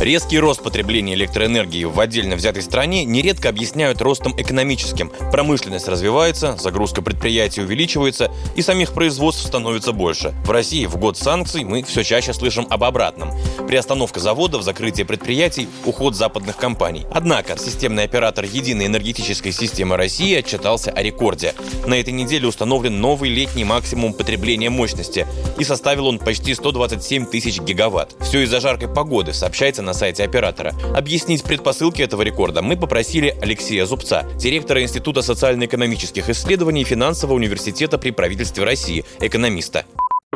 Резкий рост потребления электроэнергии в отдельно взятой стране нередко объясняют ростом экономическим. Промышленность развивается, загрузка предприятий увеличивается и самих производств становится больше. В России в год санкций мы все чаще слышим об обратном. Приостановка заводов, закрытие предприятий, уход западных компаний. Однако системный оператор Единой энергетической системы России отчитался о рекорде. На этой неделе установлен новый летний максимум потребления мощности и составил он почти 127 тысяч гигаватт. Все из-за жаркой погоды, сообщается на сайте оператора. Объяснить предпосылки этого рекорда мы попросили Алексея Зубца, директора Института социально-экономических исследований Финансового университета при правительстве России, экономиста.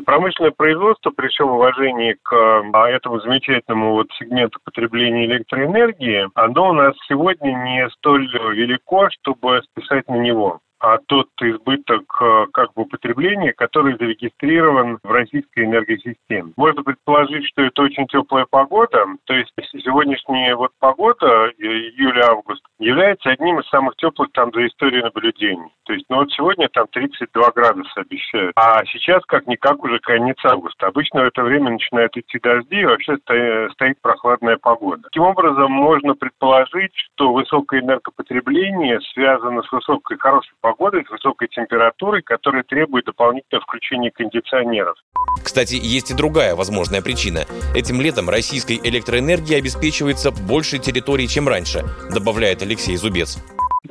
Промышленное производство, при всем уважении к а, этому замечательному вот сегменту потребления электроэнергии, оно у нас сегодня не столь велико, чтобы списать на него а тот избыток э, как бы потребления, который зарегистрирован в российской энергосистеме. Можно предположить, что это очень теплая погода, то есть сегодняшняя вот погода, э, июль-август, является одним из самых теплых там за историю наблюдений. То есть, ну вот сегодня там 32 градуса обещают, а сейчас как-никак уже конец августа. Обычно в это время начинают идти дожди и вообще стоит прохладная погода. Таким образом, можно предположить, что высокое энергопотребление связано с высокой хорошей погодой с высокой температурой, которая требует дополнительного включения кондиционеров. Кстати, есть и другая возможная причина. Этим летом российской электроэнергией обеспечивается больше территорий, чем раньше, добавляет Алексей Зубец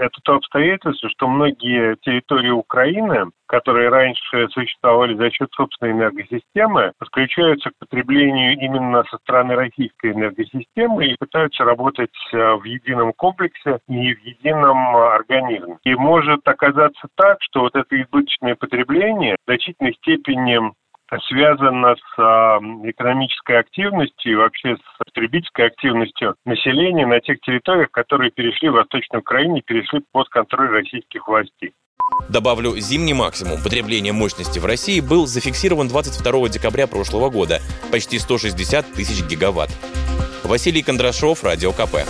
это то обстоятельство, что многие территории Украины, которые раньше существовали за счет собственной энергосистемы, подключаются к потреблению именно со стороны российской энергосистемы и пытаются работать э, в едином комплексе и в едином организме. И может оказаться так, что вот это избыточное потребление в значительной степени связано с экономической активностью и вообще с потребительской активностью населения на тех территориях, которые перешли в Восточной Украине, перешли под контроль российских властей. Добавлю, зимний максимум потребления мощности в России был зафиксирован 22 декабря прошлого года – почти 160 тысяч гигаватт. Василий Кондрашов, Радио КП.